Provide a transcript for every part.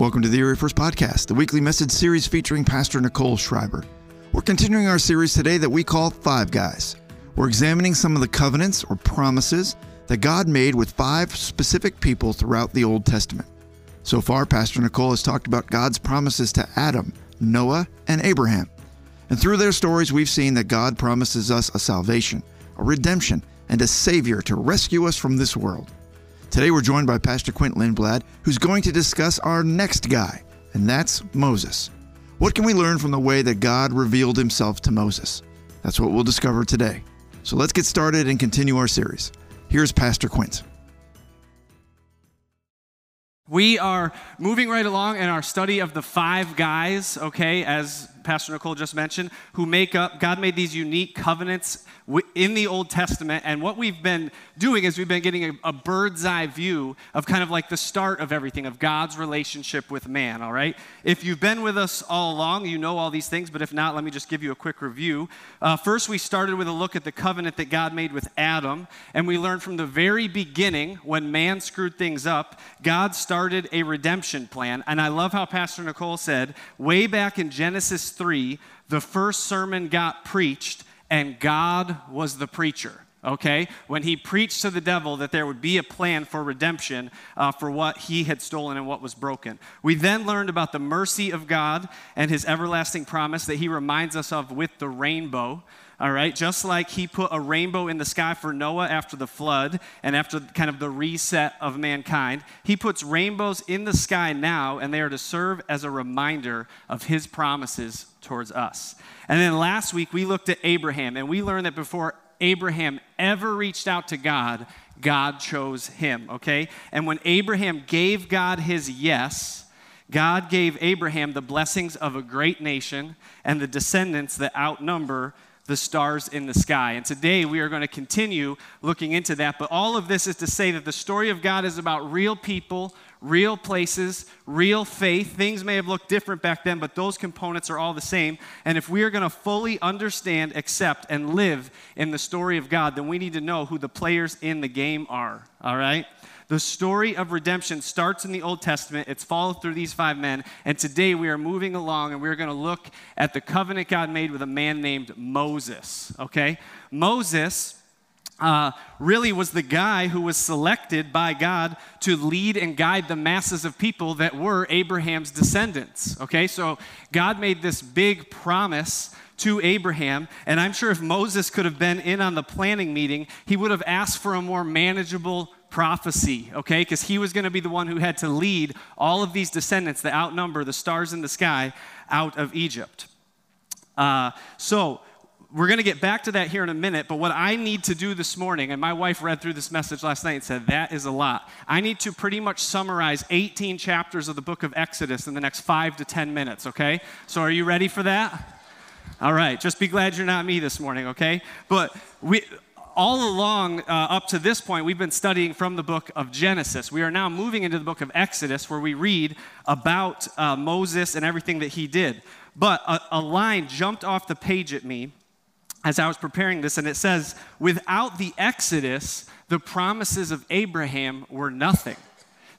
Welcome to the Erie First Podcast, the weekly message series featuring Pastor Nicole Schreiber. We're continuing our series today that we call Five Guys. We're examining some of the covenants or promises that God made with five specific people throughout the Old Testament. So far, Pastor Nicole has talked about God's promises to Adam, Noah, and Abraham. And through their stories, we've seen that God promises us a salvation, a redemption, and a Savior to rescue us from this world. Today we're joined by Pastor Quint Lindblad, who's going to discuss our next guy, and that's Moses. What can we learn from the way that God revealed himself to Moses? That's what we'll discover today. So let's get started and continue our series. Here's Pastor Quint. We are moving right along in our study of the five guys, okay, as Pastor Nicole just mentioned, who make up, God made these unique covenants in the Old Testament. And what we've been doing is we've been getting a, a, bird's eye view of kind of like the start of everything, of God's relationship with man, all right? If you've been with us all along, you know all these things, but if not, let me just give you a quick review. Uh, first, we started with a look at the covenant that God made with Adam, and we learned from the very beginning when man screwed things up, God started a redemption plan. And I love how Pastor Nicole said, way back in Genesis 3, the first sermon got preached and God was the preacher. Okay? When he preached to the devil that there would be a plan for redemption uh, for what he had stolen and what was broken. We then learned about the mercy of God and his everlasting promise that he reminds us of with the rainbow. All right, just like he put a rainbow in the sky for Noah after the flood and after kind of the reset of mankind, he puts rainbows in the sky now, and they are to serve as a reminder of his promises towards us. And then last week we looked at Abraham, and we learned that before Abraham ever reached out to God, God chose him, okay? And when Abraham gave God his yes, God gave Abraham the blessings of a great nation and the descendants that outnumber the stars in the sky. And today we are going to continue looking into that. But all of this is to say that the story of God is about real people, real places, real faith. Things may have looked different back then, but those components are all the same. And if we are going to fully understand, accept, and live in the story of God, then we need to know who the players in the game are. All right? The story of redemption starts in the Old Testament. It's followed through these five men. And today we are moving along and we're going to look at the covenant God made with a man named Moses. Okay? Moses. Uh, really was the guy who was selected by God to lead and guide the masses of people that were Abraham's descendants. Okay, so God made this big promise to Abraham, and I'm sure if Moses could have been in on the planning meeting, he would have asked for a more manageable prophecy, okay? Because he was going to be the one who had to lead all of these descendants that outnumber the stars in the sky out of Egypt. Uh, so, we're going to get back to that here in a minute, but what I need to do this morning, and my wife read through this message last night and said, that is a lot. I need to pretty much summarize 18 chapters of the book of Exodus in the next five to 10 minutes, okay? So, are you ready for that? All right, just be glad you're not me this morning, okay? But we, all along uh, up to this point, we've been studying from the book of Genesis. We are now moving into the book of Exodus, where we read about uh, Moses and everything that he did. But a, a line jumped off the page at me as I was preparing this, and it says, Without the Exodus, the promises of Abraham were nothing.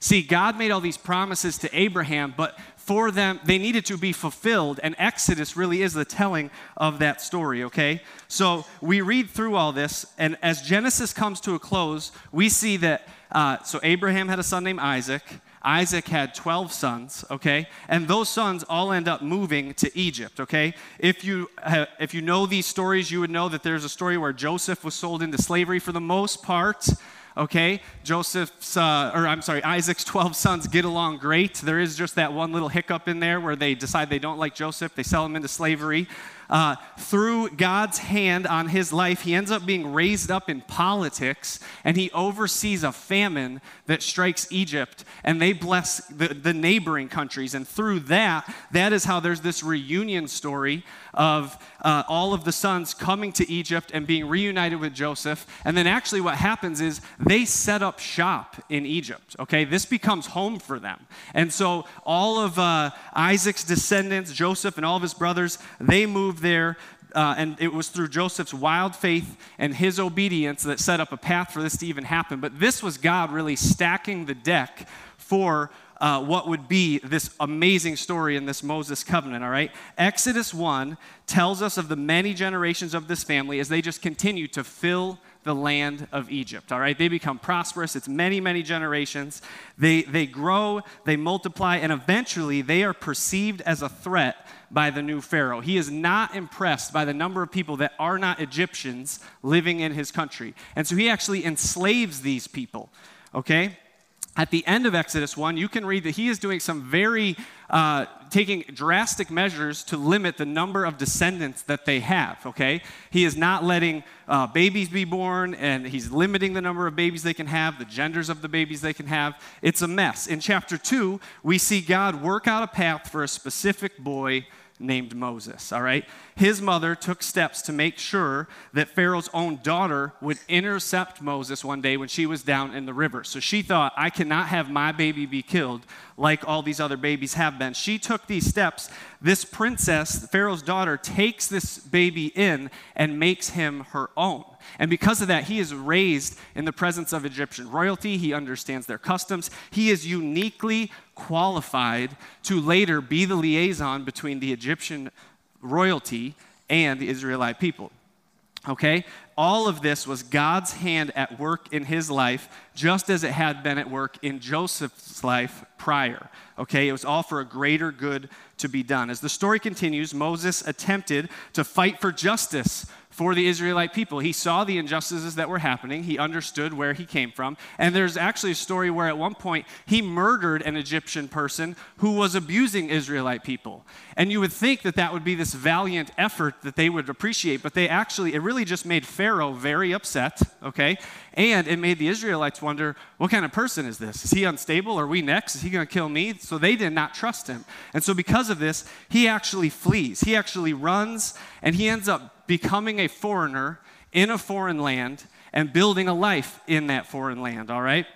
See, God made all these promises to Abraham, but for them, they needed to be fulfilled, and Exodus really is the telling of that story, okay? So we read through all this, and as Genesis comes to a close, we see that, uh, so Abraham had a son named Isaac. Isaac had 12 sons, okay? And those sons all end up moving to Egypt, okay? If you, have, if you know these stories, you would know that there's a story where Joseph was sold into slavery for the most part okay? Joseph's, uh, or I'm sorry, Isaac's 12 sons get along great. There is just that one little hiccup in there where they decide they don't like Joseph, they sell him into slavery uh, through God's hand on his life, he ends up being raised up in politics and he oversees a famine that strikes Egypt and they bless the, the neighboring countries. And through that, that is how there's this reunion story of uh, all of the sons coming to Egypt and being reunited with Joseph. And then actually, what happens is they set up shop in Egypt. Okay, this becomes home for them. And so, all of uh, Isaac's descendants, Joseph and all of his brothers, they move there. Uh, and it was through Joseph's wild faith and his obedience that set up a path for this to even happen. But this was God really stacking the deck for uh, what would be this amazing story in this Moses covenant, all right? Exodus 1 tells us of the many generations of this family as they just continue to fill the land of Egypt. All right, they become prosperous. It's many, many generations. They, they grow, they multiply, and eventually they are perceived as a threat by the new Pharaoh. He is not impressed by the number of people that are not Egyptians living in his country. And so he actually enslaves these people. Okay? at the end of Exodus 1, you can read that he is doing some very, uh, taking drastic measures to limit the number of descendants that they have, okay? He is not letting uh, babies be born, and he's limiting the number of babies they can have, the genders of the babies they can have. It's a mess. In chapter 2, we see God work out a path for a specific boy named Moses, all right? His mother took steps to make sure that Pharaoh's own daughter would intercept Moses one day when she was down in the river. So she thought, I cannot have my baby be killed like all these other babies have been. She took these steps. This princess, Pharaoh's daughter, takes this baby in and makes him her own. And because of that, he is raised in the presence of Egyptian royalty. He understands their customs. He is uniquely qualified to later be the liaison between the Egyptian royalty and the Israelite people. Okay? All of this was God's hand at work in his life, just as it had been at work in Joseph's life prior. Okay? It was all for a greater good to be done. As the story continues, Moses attempted to fight for justice for the Israelite people. He saw the injustices that were happening, he understood where he came from. And there's actually a story where at one point he murdered an Egyptian person who was abusing Israelite people. And you would think that that would be this valiant effort that they would appreciate, but they actually, it really just made Pharaoh very upset, okay? And it made the Israelites wonder, what kind of person is this? Is he unstable? Are we next? Is he going to kill me? So they did not trust him. And so because of this, he actually flees. He actually runs, and he ends up becoming a foreigner in a foreign land and building a life in that foreign land, all right?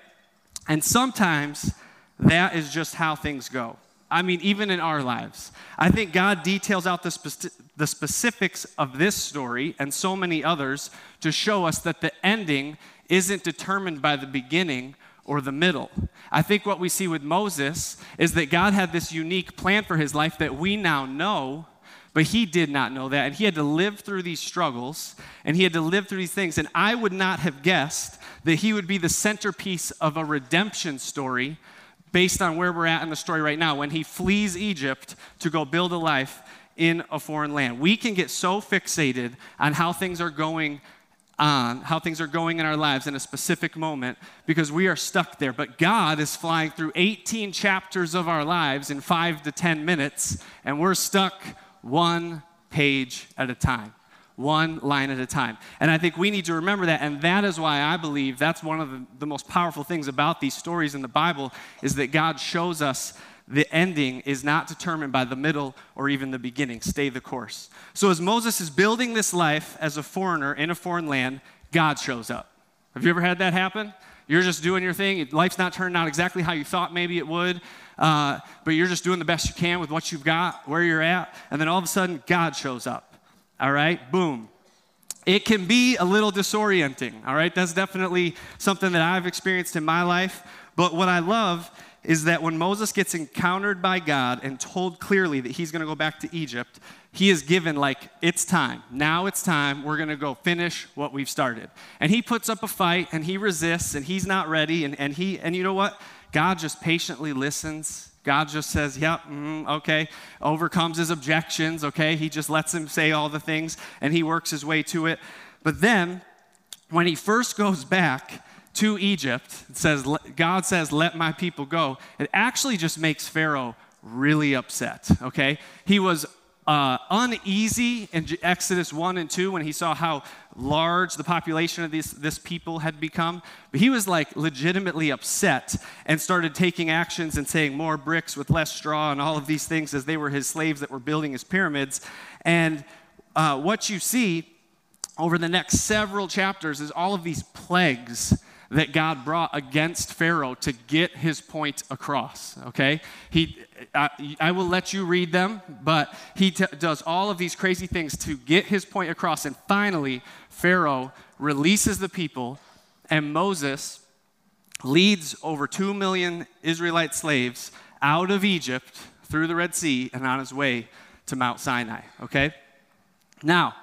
And sometimes that is just how things go. I mean, even in our lives. I think God details out the, spe- the specifics of this story and so many others to show us that the ending isn't determined by the beginning or the middle. I think what we see with Moses is that God had this unique plan for his life that we now know, but he did not know that. And he had to live through these struggles and he had to live through these things. And I would not have guessed that he would be the centerpiece of a redemption story based on where we're at in the story right now when he flees Egypt to go build a life in a foreign land. We can get so fixated on how things are going on, how things are going in our lives in a specific moment because we are stuck there. But God is flying through 18 chapters of our lives in five to 10 minutes, and we're stuck one page at a time one line at a time. And I think we need to remember that. And that is why I believe that's one of the, the, most powerful things about these stories in the Bible is that God shows us the ending is not determined by the middle or even the beginning. Stay the course. So as Moses is building this life as a foreigner in a foreign land, God shows up. Have you ever had that happen? You're just doing your thing. Life's not turning out exactly how you thought maybe it would, uh, but you're just doing the best you can with what you've got, where you're at, and then all of a sudden, God shows up. All right, boom. It can be a little disorienting, all right? That's definitely something that I've experienced in my life. But what I love is that when Moses gets encountered by God and told clearly that he's going to go back to Egypt, he is given, like, it's time. Now it's time. We're going to go finish what we've started. And he puts up a fight and he resists and he's not ready. And, and, he, and you know what? God just patiently listens God just says, yep, mm, okay, overcomes his objections, okay? He just lets him say all the things and he works his way to it. But then, when he first goes back to Egypt, it says, God says, let my people go, it actually just makes Pharaoh really upset, okay? He was uh, uneasy in Exodus 1 and 2 when he saw how large the population of these, this people had become. But he was like legitimately upset and started taking actions and saying more bricks with less straw and all of these things as they were his slaves that were building his pyramids. And uh, what you see over the next several chapters is all of these plagues that God brought against Pharaoh to get his point across. Okay? He, I, I will let you read them, but he t- does all of these crazy things to get his point across. And finally, Pharaoh releases the people, and Moses leads over 2 million Israelite slaves out of Egypt through the Red Sea and on his way to Mount Sinai, okay? Now,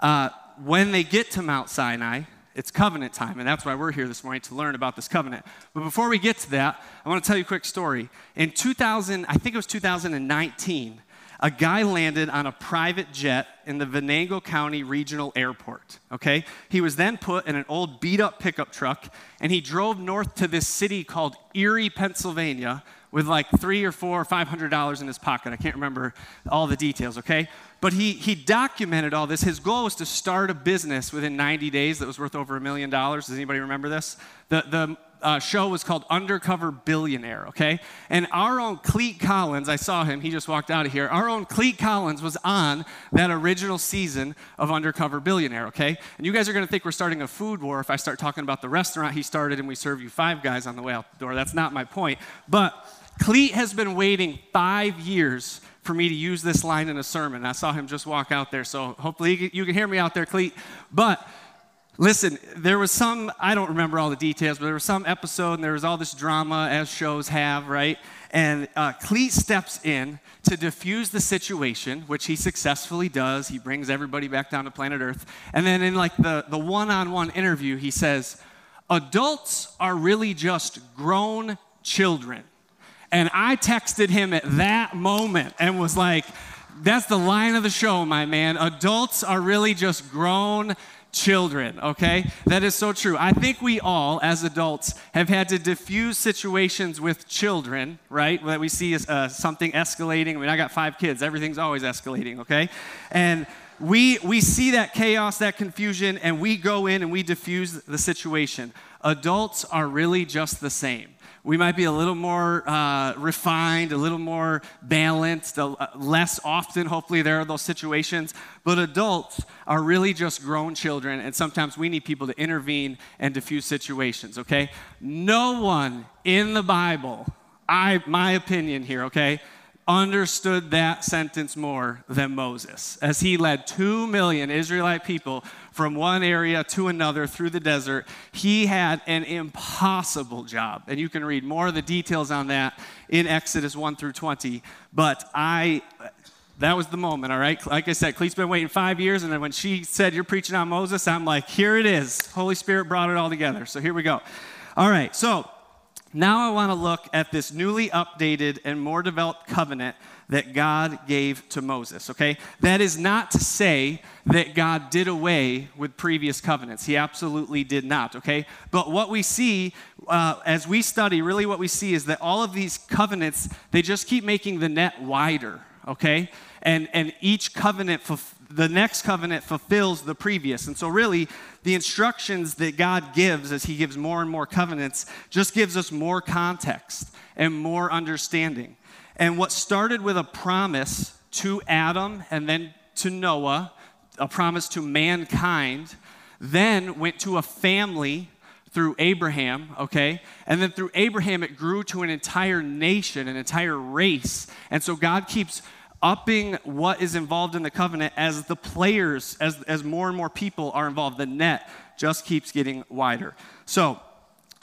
uh, when they get to Mount Sinai, it's covenant time, and that's why we're here this morning to learn about this covenant. But before we get to that, I want to tell you a quick story. In 2000, I think it was 2019, a guy landed on a private jet in the Venango County Regional Airport. Okay? He was then put in an old beat up pickup truck and he drove north to this city called Erie, Pennsylvania, with like three or four or five hundred dollars in his pocket. I can't remember all the details, okay? But he, he documented all this. His goal was to start a business within 90 days that was worth over a million dollars. Does anybody remember this? The, the uh, show was called Undercover Billionaire, okay? And our own Cleet Collins, I saw him, he just walked out of here. Our own Cleet Collins was on that original season of Undercover Billionaire, okay? And you guys are gonna think we're starting a food war if I start talking about the restaurant he started and we serve you five guys on the way out the door. That's not my point. But Cleet has been waiting five years for me to use this line in a sermon. I saw him just walk out there, so hopefully you can hear me out there, Cleet. But listen, there was some, I don't remember all the details, but there was some episode and there was all this drama as shows have, right? And uh, Cleet steps in to diffuse the situation, which he successfully does. He brings everybody back down to planet Earth. And then in like the, the one-on-one interview, he says, adults are really just grown children. And I texted him at that moment and was like, that's the line of the show, my man. Adults are really just grown children, okay? That is so true. I think we all, as adults, have had to diffuse situations with children, right? That we see uh, something escalating. I mean, I got five kids, everything's always escalating, okay? And we, we see that chaos, that confusion, and we go in and we diffuse the situation. Adults are really just the same we might be a little more uh, refined, a little more balanced, less often, hopefully, there are those situations. But adults are really just grown children, and sometimes we need people to intervene and diffuse situations, okay? No one in the Bible, I, my opinion here, okay, understood that sentence more than Moses as he led two million Israelite people from one area to another through the desert. He had an impossible job. And you can read more of the details on that in Exodus 1 through 20. But I. That was the moment, all right? Like I said, Cleet's been waiting five years, and then when she said, You're preaching on Moses, I'm like, Here it is. Holy Spirit brought it all together. So here we go. All right, so now I want to look at this newly updated and more developed covenant that God gave to Moses, okay? That is not to say that God did away with previous covenants. He absolutely did not, okay? But what we see uh, as we study, really what we see is that all of these covenants, they just keep making the net wider, okay? And, and each covenant the next covenant fulfills the previous. And so, really, the instructions that God gives as He gives more and more covenants just gives us more context and more understanding. And what started with a promise to Adam and then to Noah, a promise to mankind, then went to a family through Abraham, okay? And then through Abraham, it grew to an entire nation, an entire race. And so God keeps upping what is involved in the covenant as the players, as, as more and more people are involved. The net just keeps getting wider. So,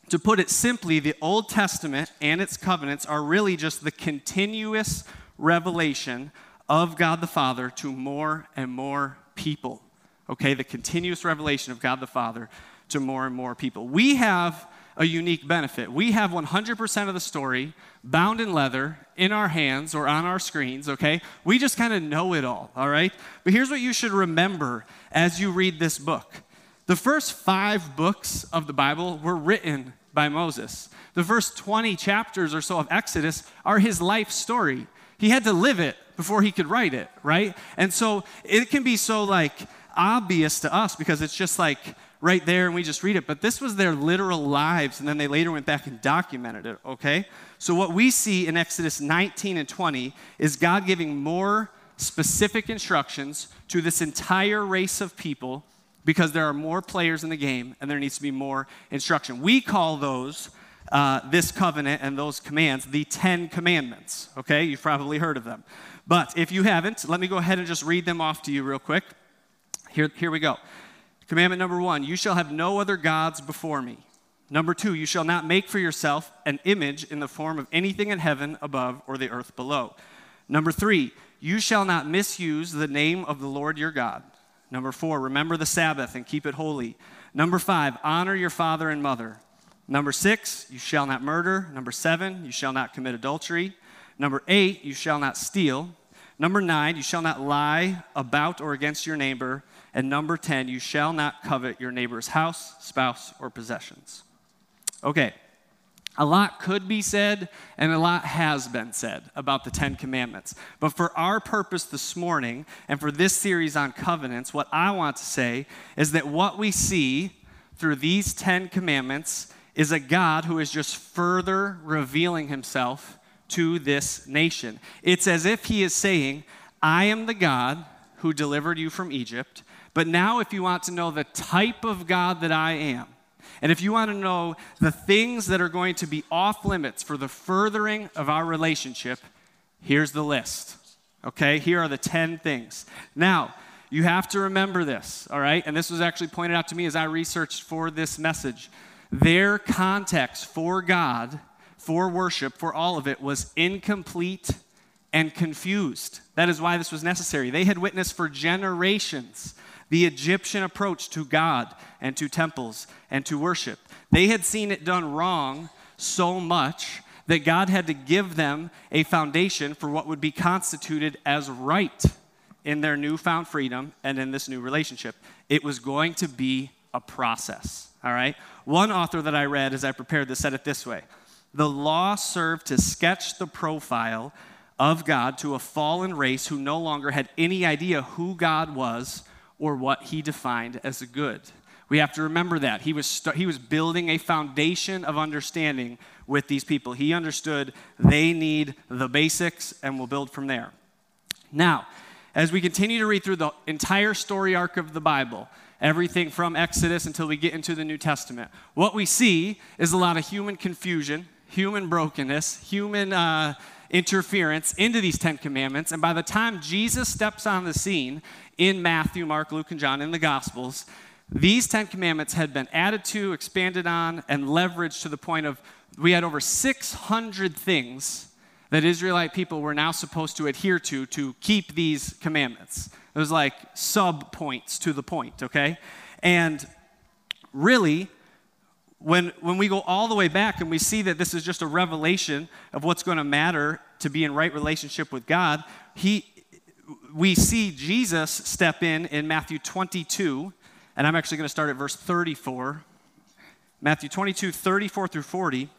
to put it simply, the Old Testament and its covenants are really just the continuous revelation of God the Father to more and more people. Okay, the continuous revelation of God the Father to more and more people. We have a unique benefit. We have 100% of the story bound in leather in our hands or on our screens, okay? We just kind of know it all, all right? But here's what you should remember as you read this book the first five books of the Bible were written by Moses. The first 20 chapters or so of Exodus are his life story. He had to live it before he could write it, right? And so it can be so like obvious to us because it's just like right there and we just read it. But this was their literal lives, and then they later went back and documented it, okay? So, what we see in Exodus 19 and 20 is God giving more specific instructions to this entire race of people because there are more players in the game and there needs to be more instruction. We call those. Uh, this covenant and those commands, the Ten Commandments. Okay, you've probably heard of them. But if you haven't, let me go ahead and just read them off to you real quick. Here, here we go. Commandment number one you shall have no other gods before me. Number two, you shall not make for yourself an image in the form of anything in heaven above or the earth below. Number three, you shall not misuse the name of the Lord your God. Number four, remember the Sabbath and keep it holy. Number five, honor your father and mother. Number six, you shall not murder. Number seven, you shall not commit adultery. Number eight, you shall not steal. Number nine, you shall not lie about or against your neighbor. And number 10, you shall not covet your neighbor's house, spouse, or possessions. Okay, a lot could be said and a lot has been said about the Ten Commandments. But for our purpose this morning and for this series on covenants, what I want to say is that what we see through these Ten Commandments is a God who is just further revealing himself to this nation. It's as if he is saying, I am the God who delivered you from Egypt, but now if you want to know the type of God that I am, and if you want to know the things that are going to be off limits for the furthering of our relationship, here's the list. Okay, here are the 10 things. Now, you have to remember this, all right? And this was actually pointed out to me as I researched for this message. Their context for God, for worship, for all of it was incomplete and confused. That is why this was necessary. They had witnessed for generations the Egyptian approach to God and to temples and to worship. They had seen it done wrong so much that God had to give them a foundation for what would be constituted as right in their newfound freedom and in this new relationship. It was going to be a process, all right? One author that I read as I prepared this said it this way The law served to sketch the profile of God to a fallen race who no longer had any idea who God was or what he defined as a good. We have to remember that. He was, st- he was building a foundation of understanding with these people. He understood they need the basics, and we'll build from there. Now, as we continue to read through the entire story arc of the Bible, everything from Exodus until we get into the New Testament, what we see is a lot of human confusion, human brokenness, human uh, interference into these Ten Commandments. And by the time Jesus steps on the scene in Matthew, Mark, Luke, and John in the Gospels, these Ten Commandments had been added to, expanded on, and leveraged to the point of we had over 600 things that Israelite people were now supposed to adhere to to keep these commandments. It was like sub points to the point, okay? And really, when, when we go all the way back and we see that this is just a revelation of what's going to matter to be in right relationship with God, he, we see Jesus step in in Matthew 22 and I'm actually going to start at verse 34. Matthew 22, 34 through 40.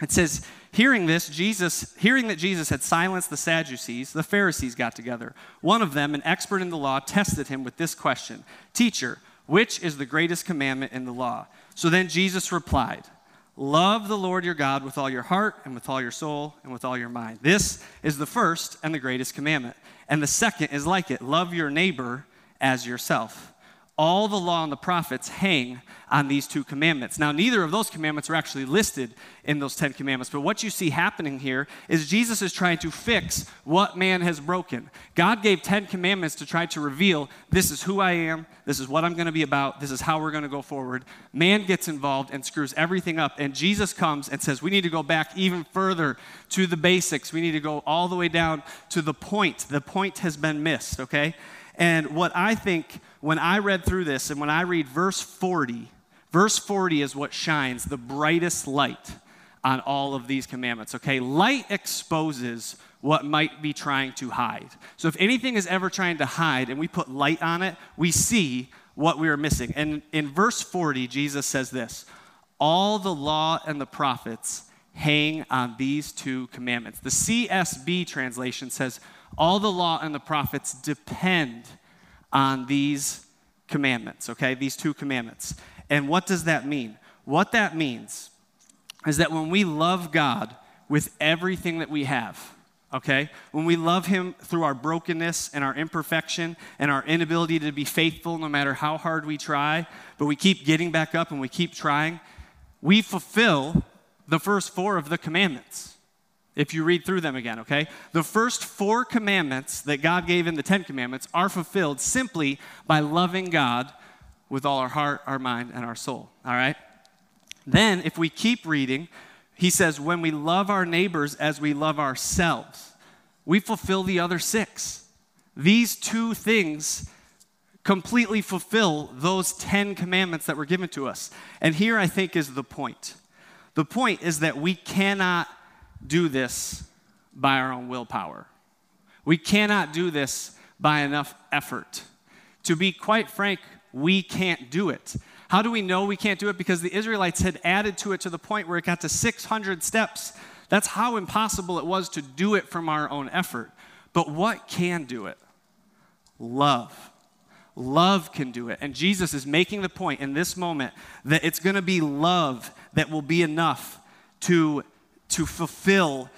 It says, Hearing this, Jesus, hearing that Jesus had silenced the Sadducees, the Pharisees got together. One of them, an expert in the law, tested him with this question Teacher, which is the greatest commandment in the law? So then Jesus replied, Love the Lord your God with all your heart and with all your soul and with all your mind. This is the first and the greatest commandment. And the second is like it love your neighbor as yourself all the law and the prophets hang on these two commandments. Now, neither of those commandments are actually listed in those Ten Commandments, but what you see happening here is Jesus is trying to fix what man has broken. God gave Ten Commandments to try to reveal this is who I am, this is what I'm going to be about, this is how we're going to go forward. Man gets involved and screws everything up, and Jesus comes and says, We need to go back even further to the basics. We need to go all the way down to the point. The point has been missed, okay? And what I think when I read through this and when I read verse 40, verse 40 is what shines the brightest light on all of these commandments, okay? Light exposes what might be trying to hide. So if anything is ever trying to hide and we put light on it, we see what we are missing. And in verse 40, Jesus says this All the law and the prophets hang on these two commandments. The CSB translation says, All the law and the prophets depend on these commandments, okay? These two commandments. And what does that mean? What that means is that when we love God with everything that we have, okay? When we love Him through our brokenness and our imperfection and our inability to be faithful no matter how hard we try, but we keep getting back up and we keep trying, we fulfill the first four of the commandments if you read through them again, okay? The first four commandments that God gave in the Ten Commandments are fulfilled simply by loving God with all our heart, our mind, and our soul, all right? Then, if we keep reading, he says, when we love our neighbors as we love ourselves, we fulfill the other six. These two things completely fulfill those 10 commandments that were given to us. And here I think is the point. The point is that we cannot do this by our own willpower. We cannot do this by enough effort. To be quite frank, we can't do it. How do we know we can't do it? Because the Israelites had added to it to the point where it got to 600 steps. That's how impossible it was to do it from our own effort. But what can do it? Love. Love can do it. And Jesus is making the point in this moment that it's going to be love that will be enough to, to fulfill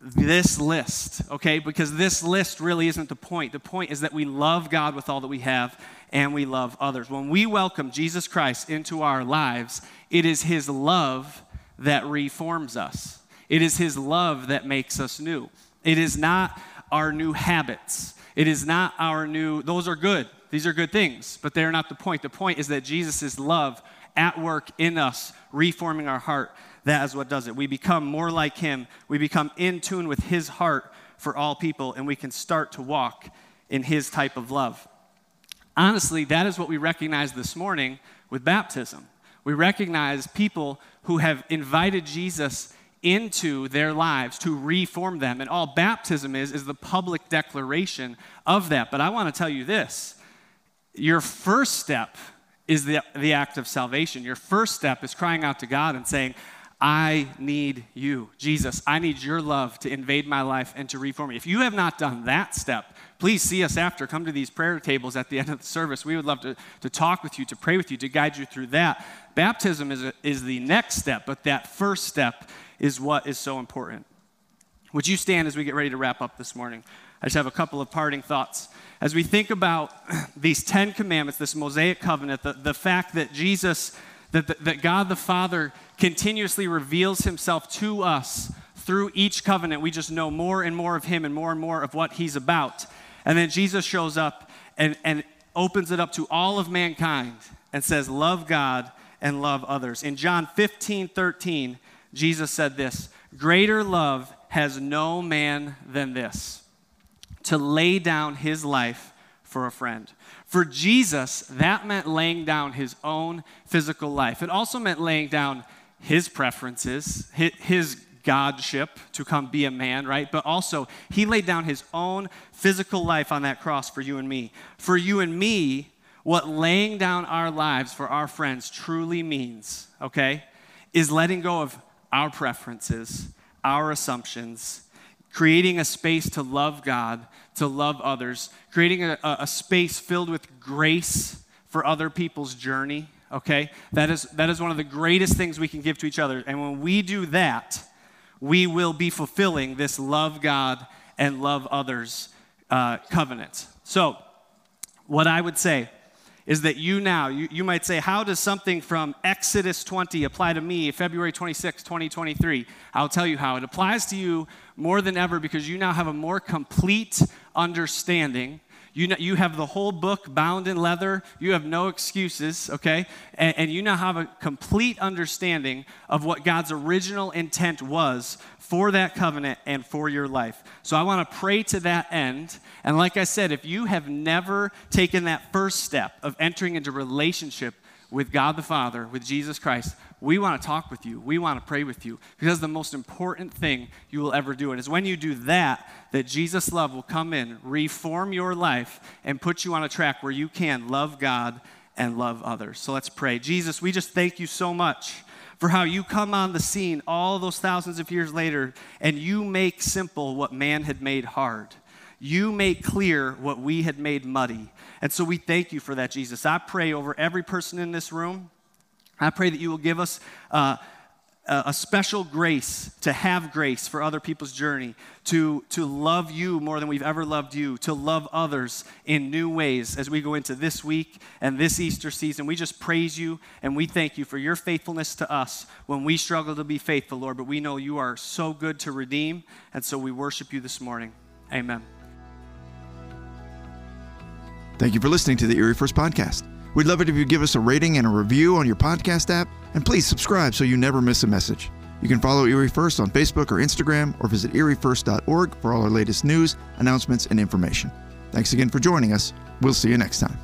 this list, okay? Because this list really isn't the point. The point is that we love God with all that we have and we love others. When we welcome Jesus Christ into our lives, it is His love that reforms us, it is His love that makes us new. It is not our new habits. It is not our new, those are good. These are good things, but they're not the point. The point is that Jesus' love at work in us, reforming our heart. That is what does it. We become more like Him. We become in tune with His heart for all people, and we can start to walk in His type of love. Honestly, that is what we recognize this morning with baptism. We recognize people who have invited Jesus into their lives to reform them. And all baptism is, is the public declaration of that. But I want to tell you this your first step is the, the act of salvation. Your first step is crying out to God and saying, I need you. Jesus, I need your love to invade my life and to reform me. If you have not done that step, please see us after. Come to these prayer tables at the end of the service. We would love to, to talk with you, to pray with you, to guide you through that. Baptism is, a, is the next step, but that first step is what is so important. Would you stand as we get ready to wrap up this morning? I just have a couple of parting thoughts. As we think about these Ten Commandments, this Mosaic covenant, the, the fact that Jesus, that, that God the Father continuously reveals himself to us through each covenant, we just know more and more of him and more and more of what he's about. And then Jesus shows up and, and opens it up to all of mankind and says, Love God and love others. In John 15 13, Jesus said this Greater love has no man than this to lay down his life for a friend. For Jesus, that meant laying down his own physical life. It also meant laying down his preferences, his godship to come be a man, right? But also, he laid down his own physical life on that cross for you and me. For you and me, what laying down our lives for our friends truly means, okay, is letting go of our preferences, our assumptions, creating a space to love God, to love others, creating a, a space filled with grace for other people's journey, okay? That is, that is one of the greatest things we can give to each other. And when we do that, we will be fulfilling this love God and love others uh, covenant. So, what I would say is that you now, you, you might say, how does something from Exodus 20 apply to me February 26, 2023? I'll tell you how. It applies to you more than ever because you now have a more complete understanding. You, know, you have the whole book bound in leather. You have no excuses, okay? And, and you now have a complete understanding of what God's original intent was for that covenant and for your life. So I want to pray to that end. And like I said, if you have never taken that first step of entering into relationship with God the Father, with Jesus Christ, we want to talk with you. We want to pray with you because the most important thing you will ever do. And it's when you do that that Jesus' love will come in, reform your life, and put you on a track where you can love God and love others. So let's pray. Jesus, we just thank you so much for how you come on the scene all those thousands of years later and you make simple what man had made hard. You make clear what we had made muddy. And so we thank you for that, Jesus. I pray over every person in this room. I pray that you will give us. Uh, a special grace to have grace for other people's journey, to, to love you more than we've ever loved you, to love others in new ways as we go into this week and this Easter season. We just praise you and we thank you for your faithfulness to us when we struggle to be faithful, Lord. But we know you are so good to redeem, and so we worship you this morning. Amen. Thank you for listening to the Erie First Podcast. We'd love it if you give us a rating and a review on your podcast app, and please subscribe so you never miss a message. You can follow Erie First on Facebook or Instagram, or visit eriefirst.org for all our latest news, announcements, and information. Thanks again for joining us. We'll see you next time.